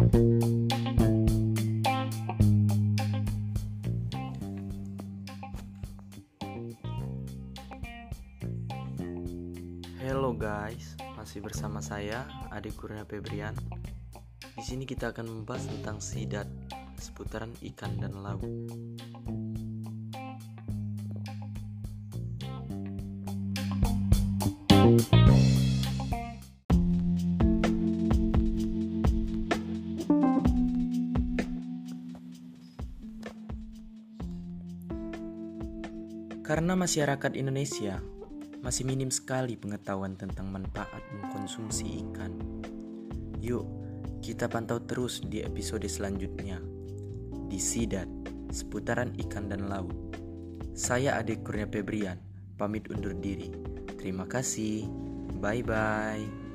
Hello guys, masih bersama saya Adik Kurnia Febrian. Di sini kita akan membahas tentang sidat seputaran ikan dan laut. Karena masyarakat Indonesia masih minim sekali pengetahuan tentang manfaat mengkonsumsi ikan. Yuk, kita pantau terus di episode selanjutnya di Sidat, seputaran ikan dan laut. Saya Ade Kurnia Febrian, pamit undur diri. Terima kasih. Bye bye.